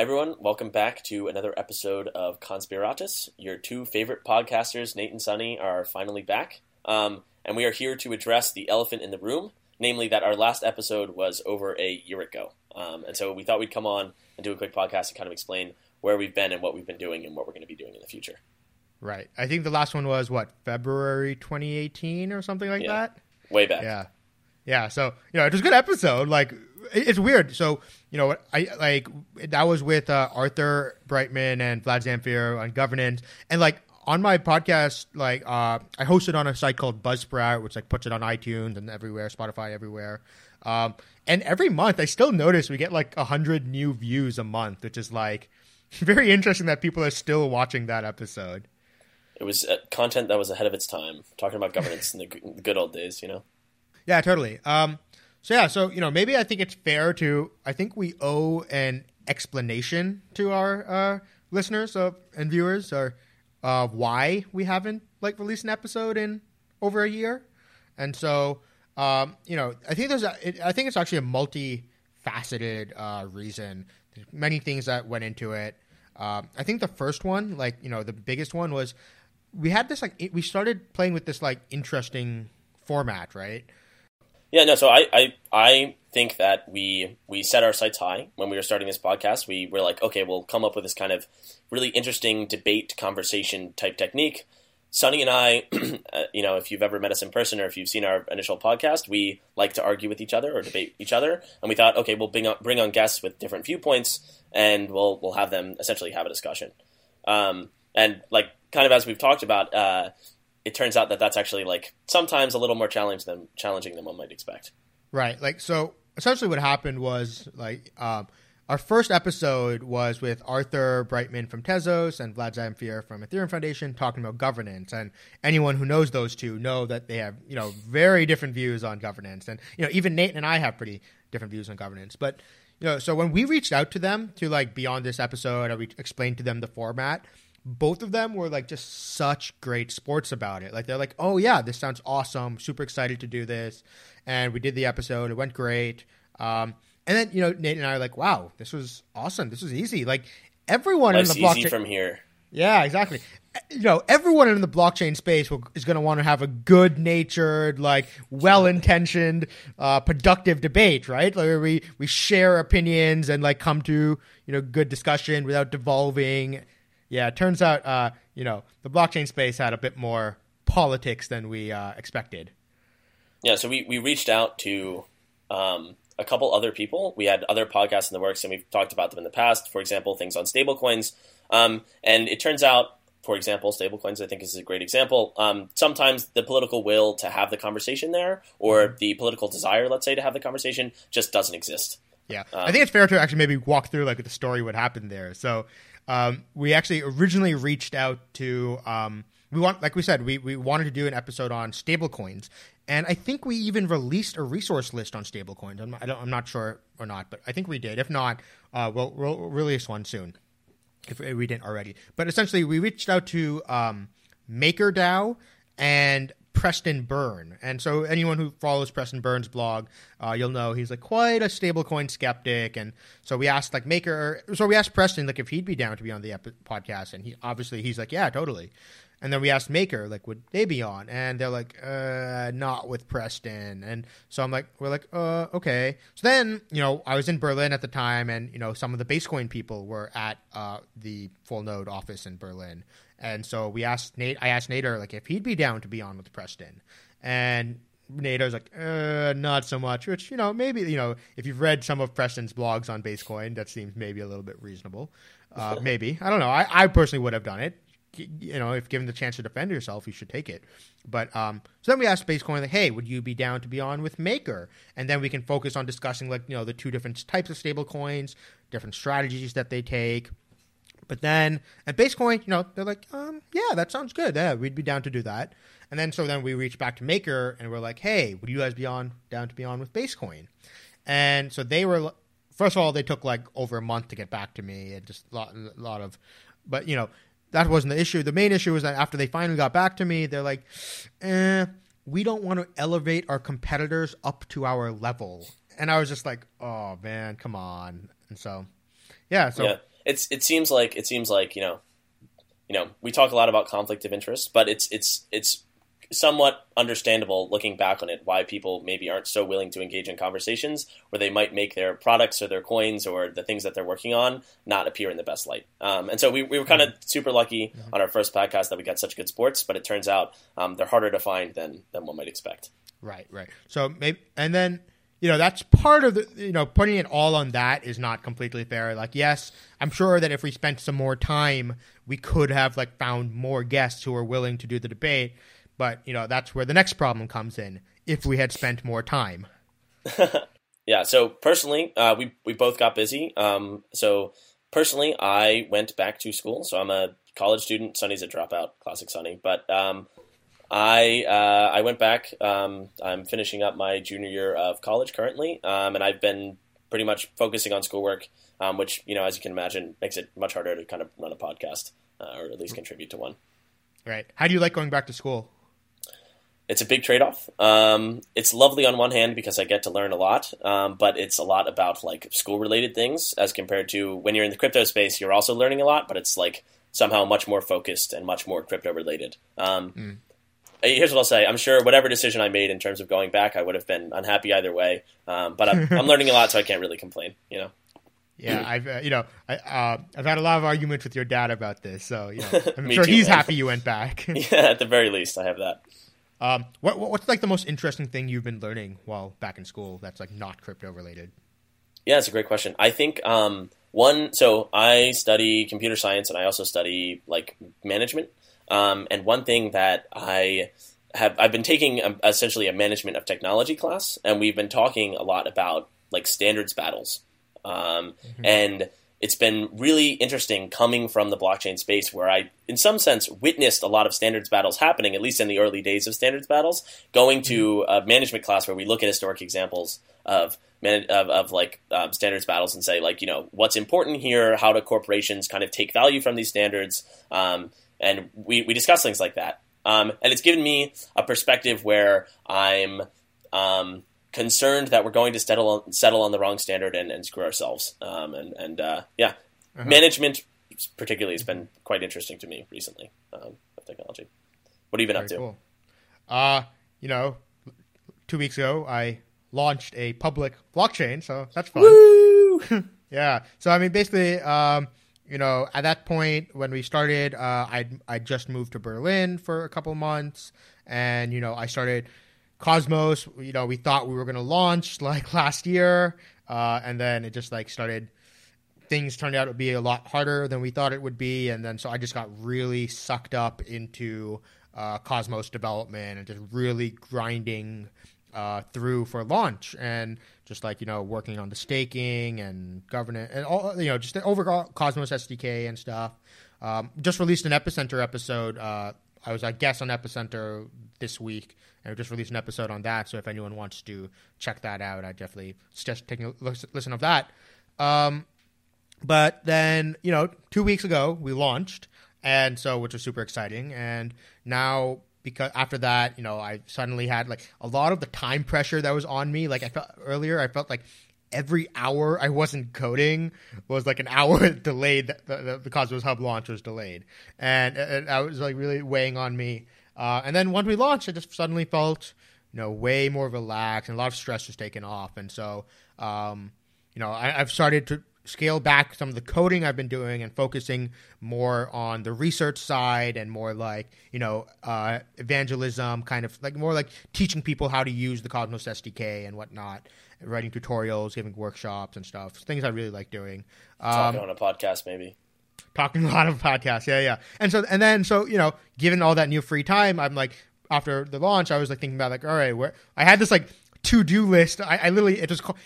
Hi, everyone. Welcome back to another episode of Conspiratus. Your two favorite podcasters, Nate and Sunny, are finally back. Um, and we are here to address the elephant in the room, namely that our last episode was over a year ago. Um, and so we thought we'd come on and do a quick podcast to kind of explain where we've been and what we've been doing and what we're going to be doing in the future. Right. I think the last one was what February 2018 or something like Yeah. that. Way back. Yeah. Yeah. So you know, it was a good episode. Like it's weird. So you know, I like that was with uh, Arthur Breitman and Vlad Zamfir on governance, and like on my podcast, like uh, I hosted on a site called Buzzsprout, which like puts it on iTunes and everywhere, Spotify, everywhere. Um, and every month, I still notice we get like a hundred new views a month, which is like very interesting that people are still watching that episode. It was uh, content that was ahead of its time, talking about governance in the, the good old days, you know? Yeah, totally. Um, so yeah, so you know, maybe I think it's fair to. I think we owe an explanation to our uh, listeners of, and viewers, or uh, why we haven't like released an episode in over a year. And so, um, you know, I think there's. A, it, I think it's actually a multifaceted uh, reason. There's many things that went into it. Um, I think the first one, like you know, the biggest one was we had this like it, we started playing with this like interesting format, right? Yeah, no. So I, I, I think that we we set our sights high when we were starting this podcast. We were like, okay, we'll come up with this kind of really interesting debate conversation type technique. Sunny and I, uh, you know, if you've ever met us in person or if you've seen our initial podcast, we like to argue with each other or debate each other. And we thought, okay, we'll bring on, bring on guests with different viewpoints, and we'll we'll have them essentially have a discussion. Um, and like kind of as we've talked about, uh, it turns out that that's actually like sometimes a little more challenge than challenging than one might expect. Right. Like so essentially what happened was like um our first episode was with Arthur Breitman from Tezos and Vlad Zamfir from Ethereum Foundation talking about governance. And anyone who knows those two know that they have, you know, very different views on governance. And, you know, even Nate and I have pretty different views on governance. But, you know, so when we reached out to them to like be on this episode and we explained to them the format, both of them were like just such great sports about it. Like they're like, "Oh yeah, this sounds awesome. Super excited to do this." And we did the episode. It went great. Um, and then you know Nate and I are like, "Wow, this was awesome. This was easy." Like everyone Life's in the easy blockchain, from here. yeah, exactly. You know, everyone in the blockchain space will, is going to want to have a good-natured, like well-intentioned, uh, productive debate, right? Like where we we share opinions and like come to you know good discussion without devolving. Yeah, it turns out uh, you know the blockchain space had a bit more politics than we uh, expected. Yeah, so we, we reached out to um, a couple other people. We had other podcasts in the works, and we've talked about them in the past. For example, things on stablecoins. Um, and it turns out, for example, stablecoins, I think is a great example. Um, sometimes the political will to have the conversation there, or the political desire, let's say, to have the conversation, just doesn't exist. Yeah, I think it's fair to actually maybe walk through like the story what happened there. So um, we actually originally reached out to um, we want like we said we we wanted to do an episode on stablecoins, and I think we even released a resource list on stablecoins. I'm I'm, not sure or not, but I think we did. If not, uh, we'll, we'll release one soon if we didn't already. But essentially, we reached out to um, MakerDAO and Preston Byrne. And so, anyone who follows Preston Byrne's blog, uh, you'll know he's like quite a stablecoin skeptic. And so we asked like Maker, so we asked Preston like if he'd be down to be on the podcast, and he obviously he's like, yeah, totally. And then we asked Maker, like, would they be on? And they're like, uh, not with Preston. And so I'm like, we're like, uh, okay. So then, you know, I was in Berlin at the time, and, you know, some of the Basecoin people were at uh, the Full Node office in Berlin. And so we asked Nate, I asked Nader, like, if he'd be down to be on with Preston. And Nader's like, uh, not so much, which, you know, maybe, you know, if you've read some of Preston's blogs on Basecoin, that seems maybe a little bit reasonable. Uh, maybe. I don't know. I, I personally would have done it you know, if given the chance to defend yourself, you should take it. But um, so then we asked Basecoin, like, hey, would you be down to be on with Maker? And then we can focus on discussing, like, you know, the two different types of stable coins, different strategies that they take. But then at Basecoin, you know, they're like, um, yeah, that sounds good. Yeah, we'd be down to do that. And then so then we reach back to Maker and we're like, hey, would you guys be on down to be on with Basecoin? And so they were first of all, they took like over a month to get back to me, and just a lot, a lot of, but you know, that wasn't the issue. The main issue was that after they finally got back to me, they're like, eh, we don't want to elevate our competitors up to our level. And I was just like, oh man, come on. And so, yeah, so yeah. It's it seems like it seems like you know, you know, we talk a lot about conflict of interest, but it's it's it's somewhat understandable looking back on it why people maybe aren't so willing to engage in conversations where they might make their products or their coins or the things that they're working on not appear in the best light. Um, and so we, we were kind of super lucky on our first podcast that we got such good sports, but it turns out um, they're harder to find than than one might expect. Right, right. So maybe and then you know that's part of the you know putting it all on that is not completely fair like yes i'm sure that if we spent some more time we could have like found more guests who are willing to do the debate but you know that's where the next problem comes in. If we had spent more time. yeah. So personally, uh, we we both got busy. Um, so personally, I went back to school. So I'm a college student. Sunny's a dropout. Classic Sunny. But um, I uh, I went back. Um, I'm finishing up my junior year of college currently, um, and I've been pretty much focusing on schoolwork, um, which you know, as you can imagine, makes it much harder to kind of run a podcast uh, or at least contribute to one. Right. How do you like going back to school? it's a big trade off. Um, it's lovely on one hand because I get to learn a lot, um, but it's a lot about like school related things as compared to when you're in the crypto space. You're also learning a lot, but it's like somehow much more focused and much more crypto related. Um, mm. Here's what I'll say: I'm sure whatever decision I made in terms of going back, I would have been unhappy either way. Um, but I'm, I'm, learning a lot, so I can't really complain. You know. Yeah, I've uh, you know I, uh, I've had a lot of arguments with your dad about this, so you know, I'm sure too, he's man. happy you went back. yeah, at the very least, I have that. Um, what, what's like the most interesting thing you've been learning while back in school that's like not crypto related? Yeah, that's a great question. I think um, one. So I study computer science and I also study like management. Um, and one thing that I have I've been taking a, essentially a management of technology class, and we've been talking a lot about like standards battles. Um, mm-hmm. And it's been really interesting coming from the blockchain space where I, in some sense, witnessed a lot of standards battles happening, at least in the early days of standards battles, going to mm-hmm. a management class where we look at historic examples of of, of like um, standards battles and say like you know what's important here how do corporations kind of take value from these standards um, and we, we discuss things like that um, and it's given me a perspective where i'm um, concerned that we're going to settle on, settle on the wrong standard and, and screw ourselves. Um, and and uh, yeah, uh-huh. management particularly has been quite interesting to me recently um, of technology. What have you been Very up to? Cool. Uh, you know, two weeks ago I launched a public blockchain, so that's fun. yeah. So I mean, basically, um, you know, at that point when we started, uh, I I just moved to Berlin for a couple months, and you know, I started Cosmos, you know, we thought we were going to launch like last year, uh, and then it just like started. Things turned out to be a lot harder than we thought it would be, and then so I just got really sucked up into uh, Cosmos development and just really grinding uh, through for launch. And just like you know working on the staking and governance and all you know just the overall Cosmos SDK and stuff. Um, just released an Epicenter episode. Uh, I was a guest on Epicenter this week, and we just released an episode on that. So if anyone wants to check that out, I definitely suggest taking a listen of that. Um, but then you know, two weeks ago we launched, and so which was super exciting. And now because after that, you know, I suddenly had like a lot of the time pressure that was on me. Like I felt earlier, I felt like every hour I wasn't coding was like an hour delayed. The, the, Cosmos Hub launch was delayed, and, I was like really weighing on me. Uh, and then once we launched, I just suddenly felt, you know, way more relaxed and a lot of stress was taken off. And so, um, you know, I, have started to scale back some of the coding I've been doing and focusing more on the research side and more like, you know, uh, evangelism, kind of like more like teaching people how to use the Cosmos SDK and whatnot, writing tutorials, giving workshops and stuff. Things I really like doing. Um, Talking on a podcast, maybe talking a lot of podcasts. Yeah, yeah. And so and then so you know, given all that new free time, I'm like after the launch, I was like thinking about like, all right, where I had this like to do list. I, I, literally it was called,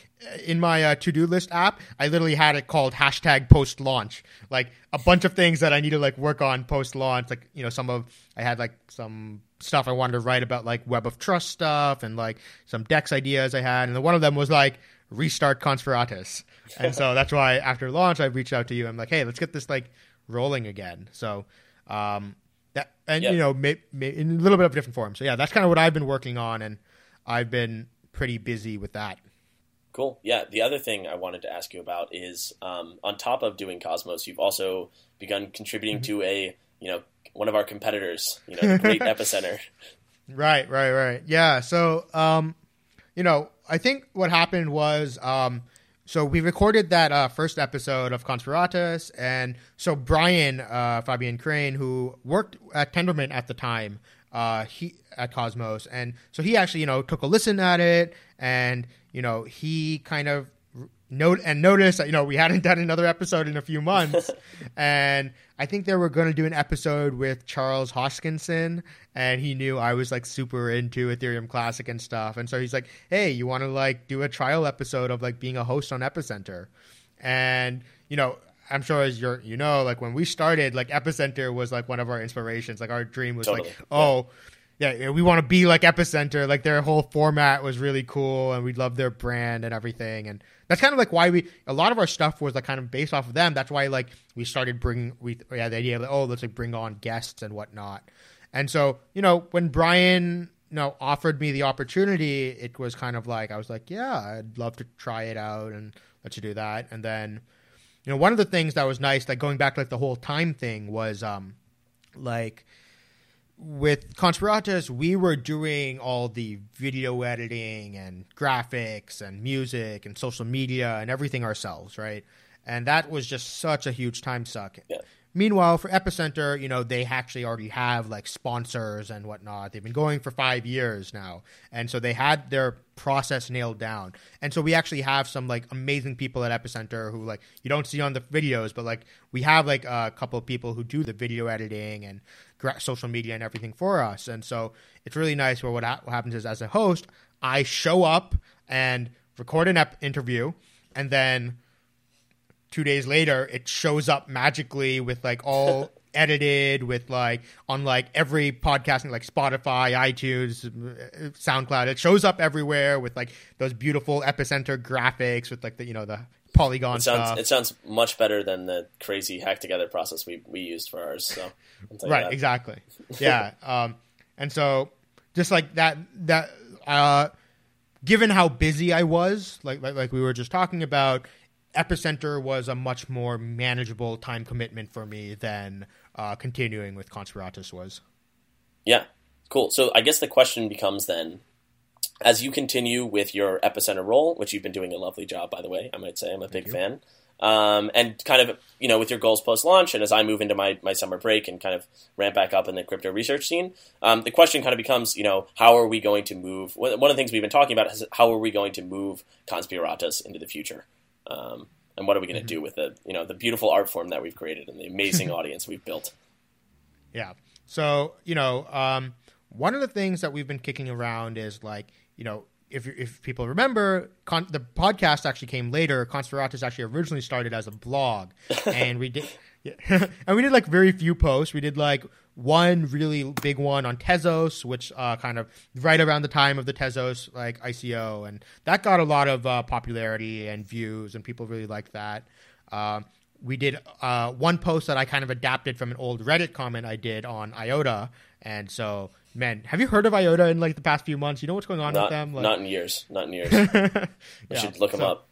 in my uh, to do list app. I literally had it called hashtag post launch, like a bunch of things that I need to like work on post launch. Like you know, some of I had like some stuff I wanted to write about like web of trust stuff and like some Dex ideas I had, and then one of them was like restart Conspiratus. And so that's why after launch, I reached out to you. I'm like, hey, let's get this like rolling again. So, um, that and yep. you know, may, may, in a little bit of a different form. So yeah, that's kind of what I've been working on, and I've been pretty busy with that. Cool. Yeah. The other thing I wanted to ask you about is, um, on top of doing Cosmos, you've also begun contributing mm-hmm. to a, you know, one of our competitors, you know, the great Epicenter. Right, right, right. Yeah. So, um, you know, I think what happened was, um, so we recorded that uh, first episode of Conspiratus, and so Brian uh, Fabian Crain, who worked at Tendermint at the time, uh, he at Cosmos, and so he actually you know took a listen at it, and you know he kind of note and noticed that you know we hadn't done another episode in a few months, and I think they were going to do an episode with Charles Hoskinson, and he knew I was like super into Ethereum Classic and stuff, and so he's like, "Hey, you want to like do a trial episode of like being a host on Epicenter?" And you know, I'm sure as you're you know, like when we started, like Epicenter was like one of our inspirations. Like our dream was totally. like, oh. Yeah yeah, we want to be like Epicenter. Like their whole format was really cool, and we love their brand and everything. And that's kind of like why we a lot of our stuff was like kind of based off of them. That's why like we started bringing we, yeah the idea of like, oh let's like bring on guests and whatnot. And so you know when Brian you know offered me the opportunity, it was kind of like I was like yeah I'd love to try it out and let you do that. And then you know one of the things that was nice like going back like the whole time thing was um like with Conspiratus, we were doing all the video editing and graphics and music and social media and everything ourselves, right? And that was just such a huge time suck. Yeah. Meanwhile, for Epicenter, you know, they actually already have like sponsors and whatnot. They've been going for five years now. And so they had their process nailed down. And so we actually have some like amazing people at Epicenter who like you don't see on the videos, but like we have like a couple of people who do the video editing and social media and everything for us. And so it's really nice where what, ha- what happens is as a host, I show up and record an ep- interview, and then two days later it shows up magically with like all edited with like on like every podcasting like Spotify, iTunes, SoundCloud. It shows up everywhere with like those beautiful epicenter graphics with like the you know the polygon it sounds, stuff. It sounds much better than the crazy hack together process we, we used for ours. So right, exactly. Yeah, um, and so just like that that uh, given how busy I was, like, like like we were just talking about, Epicenter was a much more manageable time commitment for me than uh, continuing with Conspiratus was. Yeah, cool. So I guess the question becomes then as you continue with your epicenter role, which you've been doing a lovely job, by the way, I might say, I'm a big fan. Um, and kind of, you know, with your goals post launch, and as I move into my, my summer break and kind of ramp back up in the crypto research scene, um, the question kind of becomes, you know, how are we going to move? One of the things we've been talking about is how are we going to move Conspiratus into the future? Um, and what are we going to mm-hmm. do with the, you know, the beautiful art form that we've created and the amazing audience we've built? Yeah. So, you know, um, one of the things that we've been kicking around is like, you know, if if people remember, con- the podcast actually came later. Conspiratus actually originally started as a blog, and we did, yeah, and we did like very few posts. We did like one really big one on Tezos, which uh, kind of right around the time of the Tezos like ICO, and that got a lot of uh, popularity and views, and people really liked that. Uh, we did uh, one post that I kind of adapted from an old Reddit comment I did on IOTA, and so man, have you heard of IOTA in like the past few months? You know what's going on not, with them? Like... Not in years. Not in years. yeah, we should look so, them up.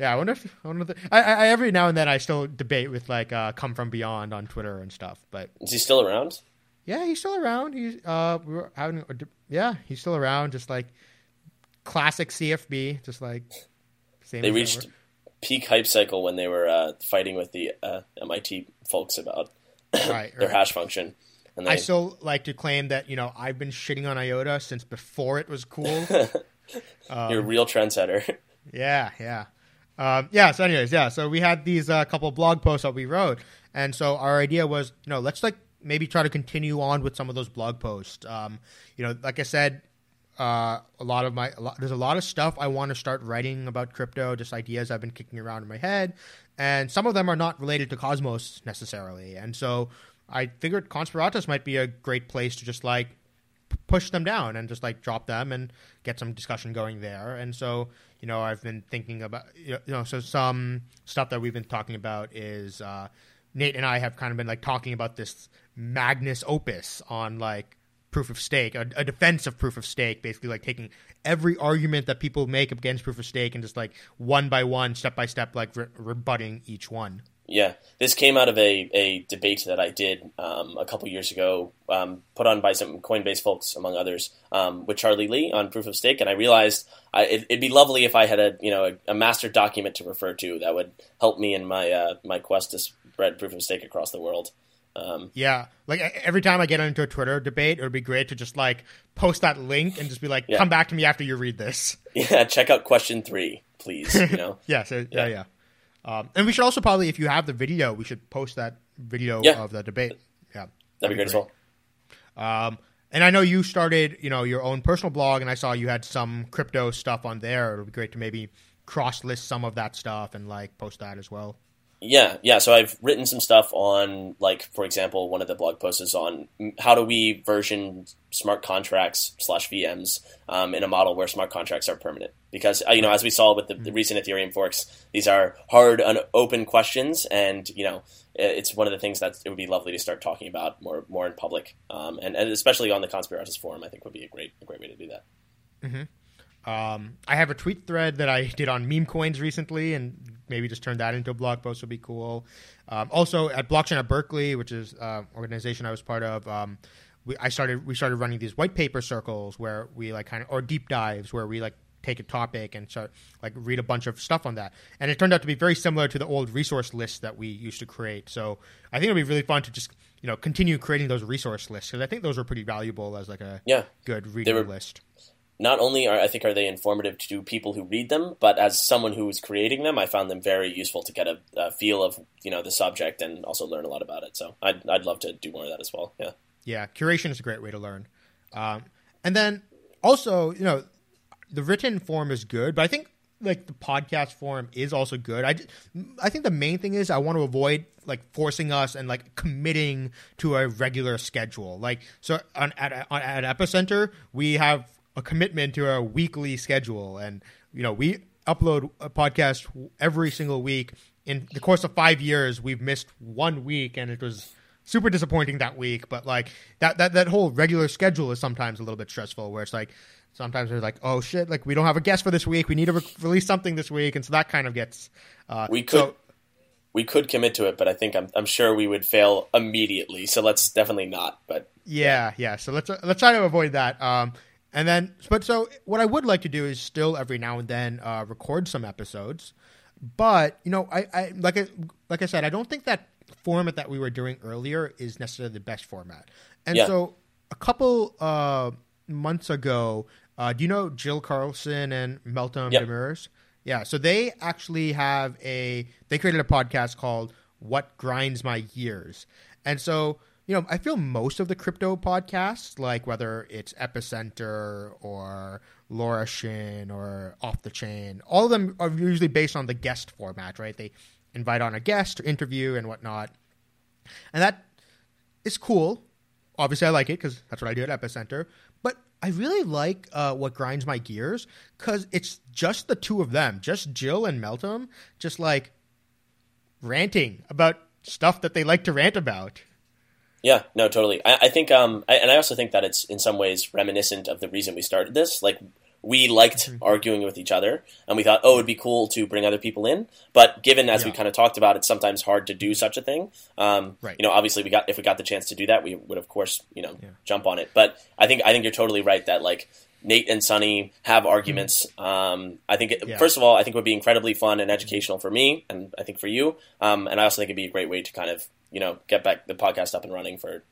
Yeah, I wonder if I, wonder if the, I, I, every now and then I still debate with like uh, Come-from-Beyond on Twitter and stuff. But is he still around? Yeah, he's still around. He's uh, we were having yeah, he's still around. Just like classic CFB, just like same. They reached ever. peak hype cycle when they were uh, fighting with the uh, MIT folks about right, their right. hash function. And they... I still like to claim that you know I've been shitting on IOTA since before it was cool. um, You're a real trendsetter. yeah, yeah, um, yeah. So, anyways, yeah. So we had these uh, couple blog posts that we wrote, and so our idea was, you know, let's like maybe try to continue on with some of those blog posts. Um, you know, like I said, uh, a lot of my a lot, there's a lot of stuff I want to start writing about crypto, just ideas I've been kicking around in my head, and some of them are not related to Cosmos necessarily. And so I figured Conspiratus might be a great place to just like push them down and just like drop them and get some discussion going there. And so, you know, I've been thinking about, you know, so some stuff that we've been talking about is uh, Nate and I have kind of been like talking about this Magnus Opus on like proof of stake, a, a, defense of proof of stake, basically like taking every argument that people make against proof of stake and just like one by one, step by step, like re- rebutting each one. Yeah, this came out of a, a debate that I did um, a couple years ago, um, put on by some Coinbase folks, among others, um, with Charlie Lee on proof of stake, and I realized I, it, would be lovely if I had a you know a, a, master document to refer to that would help me in my uh, my quest to spread proof of stake across the world. Um, yeah, like every time I get into a Twitter debate, it would be great to just like post that link and just be like, yeah. "Come back to me after you read this." Yeah, check out question three, please. You know. yeah. So yeah, yeah. yeah. Um, and we should also probably, if you have the video, we should post that video yeah. of the debate. Yeah, that'd, be great, great, as well. Um, and I know you started, you know, your own personal blog, and I saw you had some crypto stuff on there. It would be great to maybe cross list some of that stuff and like post that as well. Yeah, yeah. So I've written some stuff on, like, for example, one of the blog posts is on how do we version smart contracts slash VMs um, in a model where smart contracts are permanent. Because uh, you know, as we saw with the, the, recent Ethereum forks, these are hard, un- open questions, and you know, it's one of the things that it would be lovely to start talking about more, more in public, um, and, and, especially on the Conspiratus forum. I think would be a great, a great way to do that. Mm-hmm. Um, I have a tweet thread that I did on meme coins recently, and maybe just turn that into a blog post would be cool. Um, also, at Blockchain at Berkeley, which is an uh, organization I was part of, um, we I started we started running these white paper circles where we like kind of or deep dives where we like take a topic and start like read a bunch of stuff on that. And it turned out to be very similar to the old resource lists that we used to create. So I think it'll be really fun to just you know continue creating those resource lists because I think those are pretty valuable as like a yeah good reading were, list not only are I think are they informative to people who read them, but as someone who was creating them, I found them very useful to get a, a, feel of you know the subject and also learn a lot about it. So I'd I'd love to do more of that as well. Yeah. Yeah, curation is a great way to learn, um, and then also you know the written form is good, but I think like the podcast form is also good. I, I think the main thing is I want to avoid like forcing us and like committing to a regular schedule. Like so on at, on, at Epicenter we have a commitment to a weekly schedule, and you know we upload a podcast every single week. In the course of five years, we've missed one week, and it was super disappointing that week. But like that that that whole regular schedule is sometimes a little bit stressful, where it's like sometimes they're like, oh shit, like we don't have a guest for this week. We need to re- release something this week, and so that kind of gets. Uh, we could. So, we could commit to it, but I think I'm, I'm sure we would fail immediately. So let's definitely not. But yeah, yeah. So let's uh, let's try to avoid that. Um, and then, but so what I would like to do is still every now and then uh, record some episodes. But you know, I, I like I like I said, I don't think that format that we were doing earlier is necessarily the best format. And yeah. so, a couple uh, months ago, uh, do you know Jill Carlson and Meltem yep. Demirors? Yeah, so they actually have a they created a podcast called "What Grinds My Gears," and so you know, I feel most of the crypto podcasts, like whether it's Epicenter or Laura Shin or Off the Chain, all of them are usually based on the guest format, right? They invite on a guest or interview and whatnot. And that is cool. Obviously, I like it because that's what I do at Epicenter. But I really like uh, what grinds my gears because it's just the two of them, just Jill and Meltem, just like ranting about stuff that they like to rant about. Yeah, no, totally. I, I think, um, I, and I also think that it's in some ways reminiscent of the reason we started this. Like, we liked mm-hmm. arguing with each other, and we thought, oh, it'd be cool to bring other people in. But given, as yeah. we kind of talked about, it's sometimes hard to do such a thing. Um, right. You know, obviously, we got if we got the chance to do that, we would of course, you know, yeah. jump on it. But I think I think you're totally right that like Nate and Sunny have arguments. Mm-hmm. Um, I think, it, yeah. first of all, I think it would be incredibly fun and educational for me, and I think for you. Um, and I also think it'd be a great way to kind of you know get back the podcast up and running for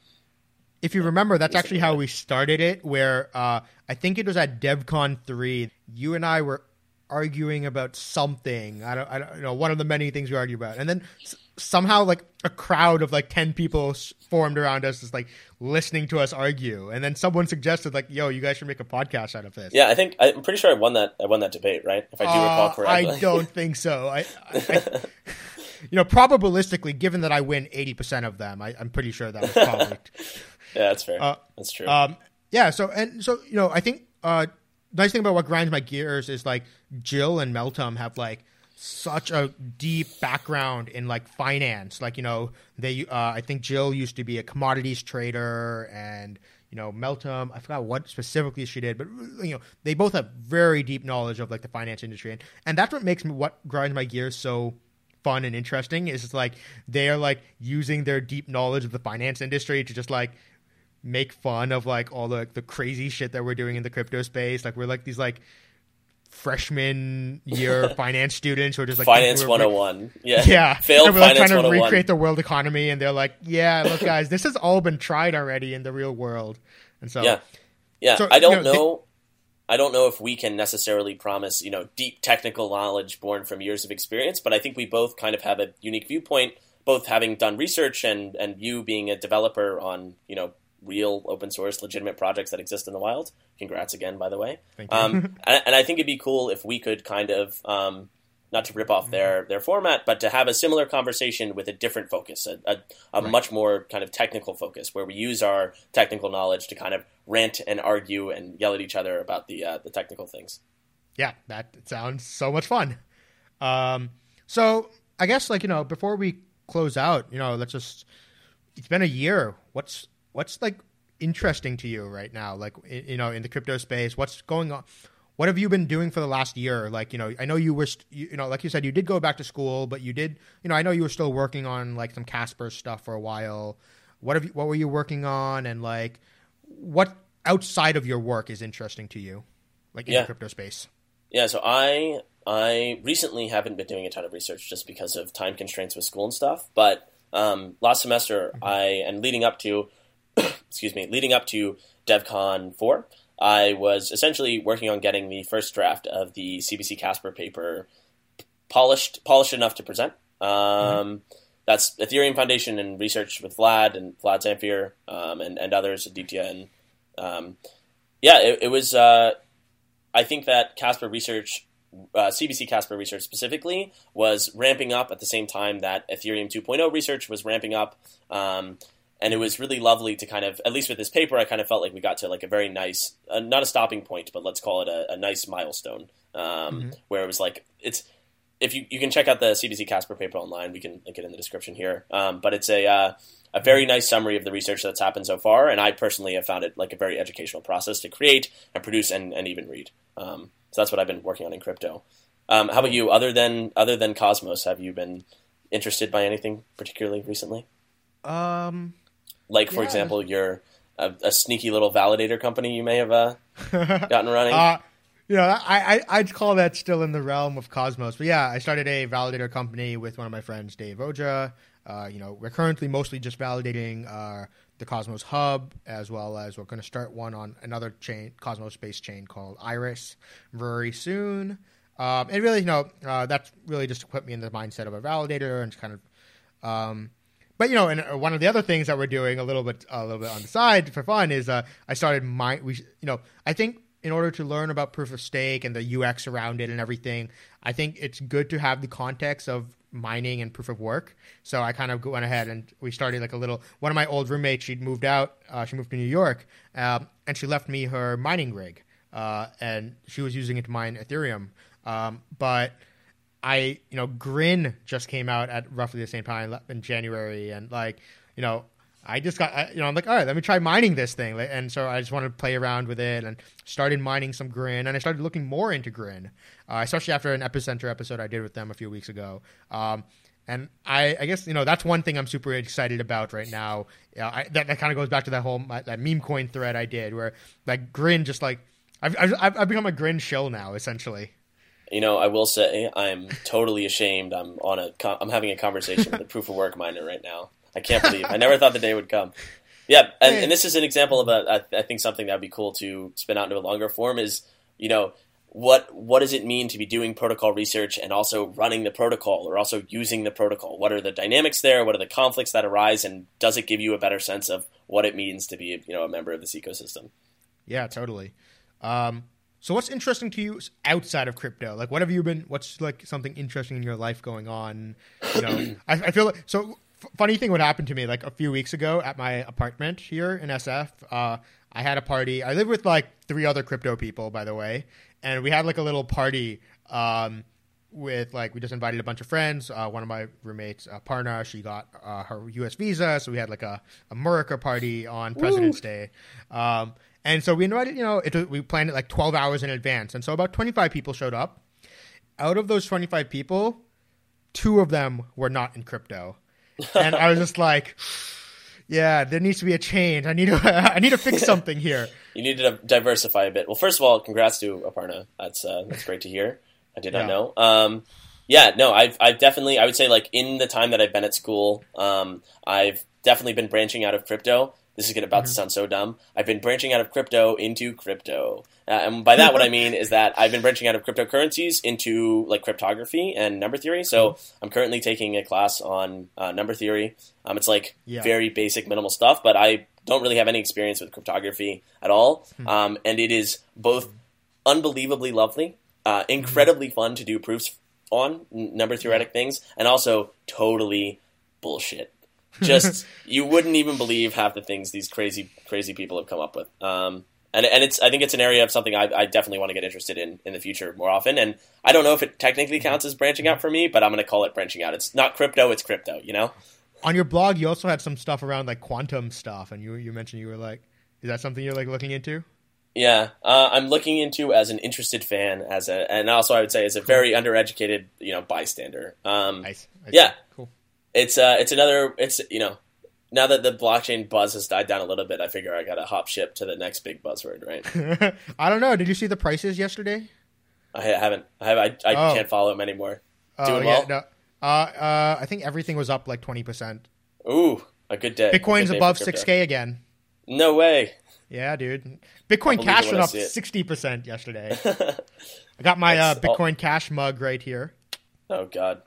if you remember, that's actually how we started it. Where uh, I think it was at DevCon three. You and I were arguing about something. I don't, I don't know one of the many things we argue about, and then s- somehow like a crowd of like ten people formed around us, just like listening to us argue. And then someone suggested like, "Yo, you guys should make a podcast out of this." Yeah, I think I'm pretty sure I won that. I won that debate, right? If I do uh, recall correctly. I don't think so. I, I you know, probabilistically, given that I win eighty percent of them, I, am pretty sure that was probably. yeah, that's fair. Uh, that's true. Um, yeah. So and so, you know, I think uh, nice thing about what grinds my gears is like Jill and Meltem have like such a deep background in like finance. Like you know, they uh, I think Jill used to be a commodities trader, and you know, Meltem. I forgot what specifically she did, but you know, they both have very deep knowledge of like the finance industry, and, and that's what makes me what grinds my gears so fun and interesting. Is it's like they are like using their deep knowledge of the finance industry to just like make fun of like all the the crazy shit that we're doing in the crypto space. Like we're like these like freshman year finance students who are just like finance we're- we're- 101 yeah yeah, failed and we're like trying to oh recreate the world economy, and they're like, "Yeah, look, guys, this has all been tried already in the real world." And so, yeah yeah So, i don't you know, know i don't know if we can necessarily promise you know deep technical knowledge born from years of experience but i think we both kind of have a unique viewpoint both having done research and and you being a developer on you know real open source legitimate projects that exist in the wild. Congrats again by the way. Um, and, and I think it'd be cool if we could kind of um, not to rip off their their format, but to have a similar conversation with a different focus, a, a, a Right. much more kind of technical focus, where we use our technical knowledge to kind of rant and argue and yell at each other about the uh, the technical things. yeah, that sounds so much fun. Um, so I guess like you know, before we close out, you know, let's just. It's been a year. What's what's like interesting to you right now? Like you know, in the crypto space, what's going on? What have you been doing for the last year? Like you know, I know you were st- you, you know, like you said, you did go back to school, but you did you know, I know you were still working on like some Casper stuff for a while. What have you, what were you working on, and like what outside of your work is interesting to you, like in Yeah. the crypto space? Yeah, so I I recently haven't been doing a ton of research just because of time constraints with school and stuff. But um, last semester, I and leading up to excuse me, leading up to DevCon four, I was essentially working on getting the first draft of the CBC Casper paper polished polished enough to present. Um, That's Ethereum Foundation and research with Vlad and Vlad Zamfir um, and and others, Aditya and um, yeah, it, it was. Uh, I think that Casper research, uh, CBC Casper research specifically, was ramping up at the same time that Ethereum 2.0 research was ramping up. And it was really lovely to kind of, at least with this paper, I kind of felt like we got to like a very nice, uh, not a stopping point, but let's call it a, a nice milestone, um, where it was like it's. If you, you can check out the CBC Casper paper online, we can link it in the description here. Um, but it's a uh, a very nice summary of the research that's happened so far, and I personally have found it like a very educational process to create and produce and, and even read. Um, so that's what I've been working on in crypto. Um, how about you? Other than other than Cosmos, have you been interested by anything particularly recently? Um, Like, for Yeah. example, your a, a sneaky little validator company you may have uh, gotten running. uh, you know, I, I I'd call that still in the realm of Cosmos. But yeah, I started a validator company with one of my friends, Dev Ojha. Uh, you know, we're currently mostly just validating uh, the Cosmos Hub, as well as we're going to start one on another chain, Cosmos-based chain called Iris, very soon. Um, and really, you know, uh, that's really just to put me in the mindset of a validator and kind of um, but you know, and uh, one of the other things that we're doing a little bit, a little bit on the side for fun is uh, I started mine. We, you know, I think in order to learn about proof of stake and the UX around it and everything, I think it's good to have the context of mining and proof of work. So I kind of went ahead and we started like a little. One of my old roommates, she'd moved out. Uh, she moved to New York, um, and she left me her mining rig, uh, and she was using it to mine Ethereum. Um, but I, you know, Grin just came out at roughly the same time in January, and like, you know, I just got, I, you know, I'm like, all right, let me try mining this thing, and so I just wanted to play around with it, and started mining some Grin, and I started looking more into Grin, uh, especially after an Epicenter episode I did with them a few weeks ago. Um, and I, I guess you know that's one thing I'm super excited about right now. Yeah, I, that that kind of goes back to that whole my, that meme coin thread I did, where like Grin just like I've I've, I've become a Grin shill now essentially. You know, I will say I'm totally ashamed. I'm on a I'm having a conversation with a proof of work miner right now. I can't believe. I never thought the day would come. Yeah, and, and this is an example of a I, I think something that would be cool to spin out into a longer form is you know what what does it mean to be doing protocol research and also running the protocol or also using the protocol? What are the dynamics there? What are the conflicts that arise? And does it give you a better sense of what it means to be you know a member of this ecosystem? Yeah, totally. Um, so, what's interesting to you outside of crypto? Like, what have you been? What's like something interesting in your life going on? You know, I, I feel like so. F- funny thing what happened to me like a few weeks ago at my apartment here in SF. Uh, I had a party. I live with like three other crypto people, by the way, and we had like a little party. Um, with like we just invited a bunch of friends. Uh, one of my roommates, uh, Parna, she got uh, her U.S. visa, so we had like a America party on President's Day. Um, and so we invited, you know, it, we planned it like 12 hours in advance, and so about 25 people showed up. Out of those 25 people, two of them were not in crypto, and I was just like. Yeah, there needs to be a change. I need to I need to fix something here. You need to diversify a bit. Well, first of all, congrats to Aparna. That's uh, that's great to hear. I did not Yeah. know. Um, yeah, no, I've I've definitely I would say like in the time that I've been at school, um, I've definitely been branching out of crypto. This is gonna about to sound so dumb. I've been branching out of crypto into crypto, uh, and by that what I mean is that I've been branching out of cryptocurrencies into like cryptography and number theory. So I'm currently taking a class on uh, number theory. Um, it's like Yeah. very basic, minimal stuff, but I don't really have any experience with cryptography at all. Um, and it is both unbelievably lovely, uh, incredibly fun to do proofs on number theoretic things, and also totally bullshit. Just you wouldn't even believe half the things these crazy crazy people have come up with. Um, and and it's I think it's an area of something I, I definitely want to get interested in in the future more often. And I don't know if it technically counts as branching out for me, but I'm going to call it branching out. It's not crypto, it's crypto. You know. On your blog, you also had some stuff around like quantum stuff, and you you mentioned you were like, is that something you're like looking into? Yeah, uh, I'm looking into as an interested fan, as a, and also I would say as a very undereducated, you know, bystander. Um, Nice. I Yeah. Cool. It's uh, it's another, it's you know, now that the blockchain buzz has died down a little bit, I figure I got to hop ship to the next big buzzword, right? I don't know. Did you see the prices yesterday? I haven't, I have, I, I Oh. can't follow them anymore. Doing yeah, well. no. Uh, uh, I think everything was up like twenty percent. Ooh, a good day. Bitcoin's Good day above six k again. No way. Yeah, dude. Bitcoin Cash went up sixty percent yesterday. I got my uh, That's all- Bitcoin Cash mug right here. oh God.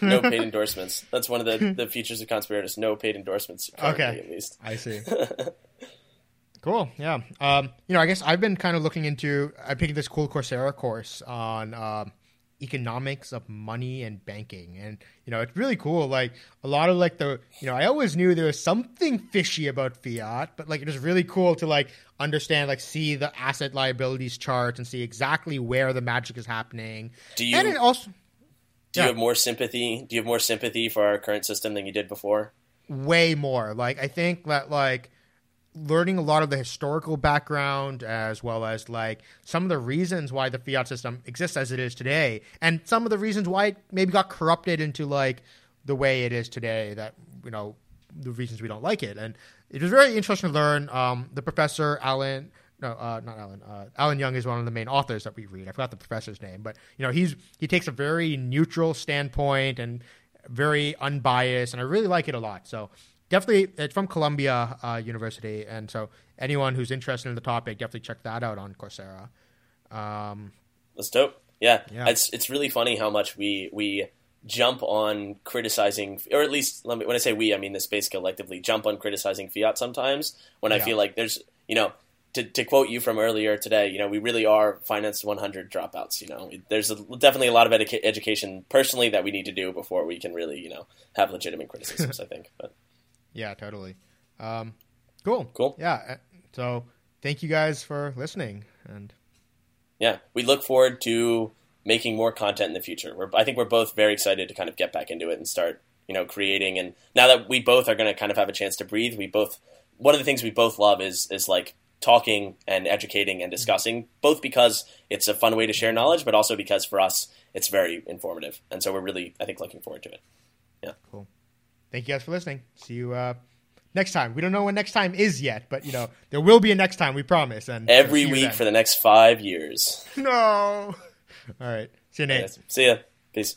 No paid endorsements. That's one of the, the features of Conspiratus. No paid endorsements. Okay. At least. I see. cool. Yeah. Um, you know, I guess I've been kind of looking into. I picked this cool Coursera course on um, economics of money and banking, and you know, it's really cool. Like a lot of like the, you know, I always knew there was something fishy about fiat, but like it was really cool to like understand, like see the asset liabilities charts and see exactly where the magic is happening. Do you and it also do you have more sympathy? Do you have more sympathy for our current system than you did before? way more. Like I think that like learning a lot of the historical background as well as like some of the reasons why the fiat system exists as it is today and some of the reasons why it maybe got corrupted into like the way it is today that you know the reasons we don't like it and it was very interesting to learn um, the professor alan no, uh, not Alan. Uh, Alan Young is one of the main authors that we read. I forgot the professor's name, but you know he's he takes a very neutral standpoint and very unbiased, and I really like it a lot. So definitely, it's from Columbia uh, University, and so anyone who's interested in the topic, definitely check that out on Coursera. Um, That's dope. Yeah. Yeah. It's it's really funny how much we we jump on criticizing or at least let me, when I say we I mean the space collectively jump on criticizing fiat sometimes when I feel like there's you know to, to quote you from earlier today, you know, we really are finance 100 dropouts. You know, there's a, definitely a lot of educa- education personally that we need to do before we can really, you know, have legitimate criticisms. I think, but yeah, totally. Um, cool. Cool. Yeah. uh, So thank you guys for listening, and yeah, we look forward to making more content in the future. We're, I think we're both very excited to kind of get back into it and start, you know, creating. And now that we both are going to kind of have a chance to breathe, we both one of the things we both love is is like talking and educating and discussing. Both because it's a fun way to share knowledge, but also because for us it's very informative. And so we're really, I think, looking forward to it. Yeah. Cool. Thank you guys for listening. See you uh, next time. We don't know when next time is yet, but you know there will be a next time. We promise. And Every week for the next five years. no. All right. See you, Nate. See ya. Peace.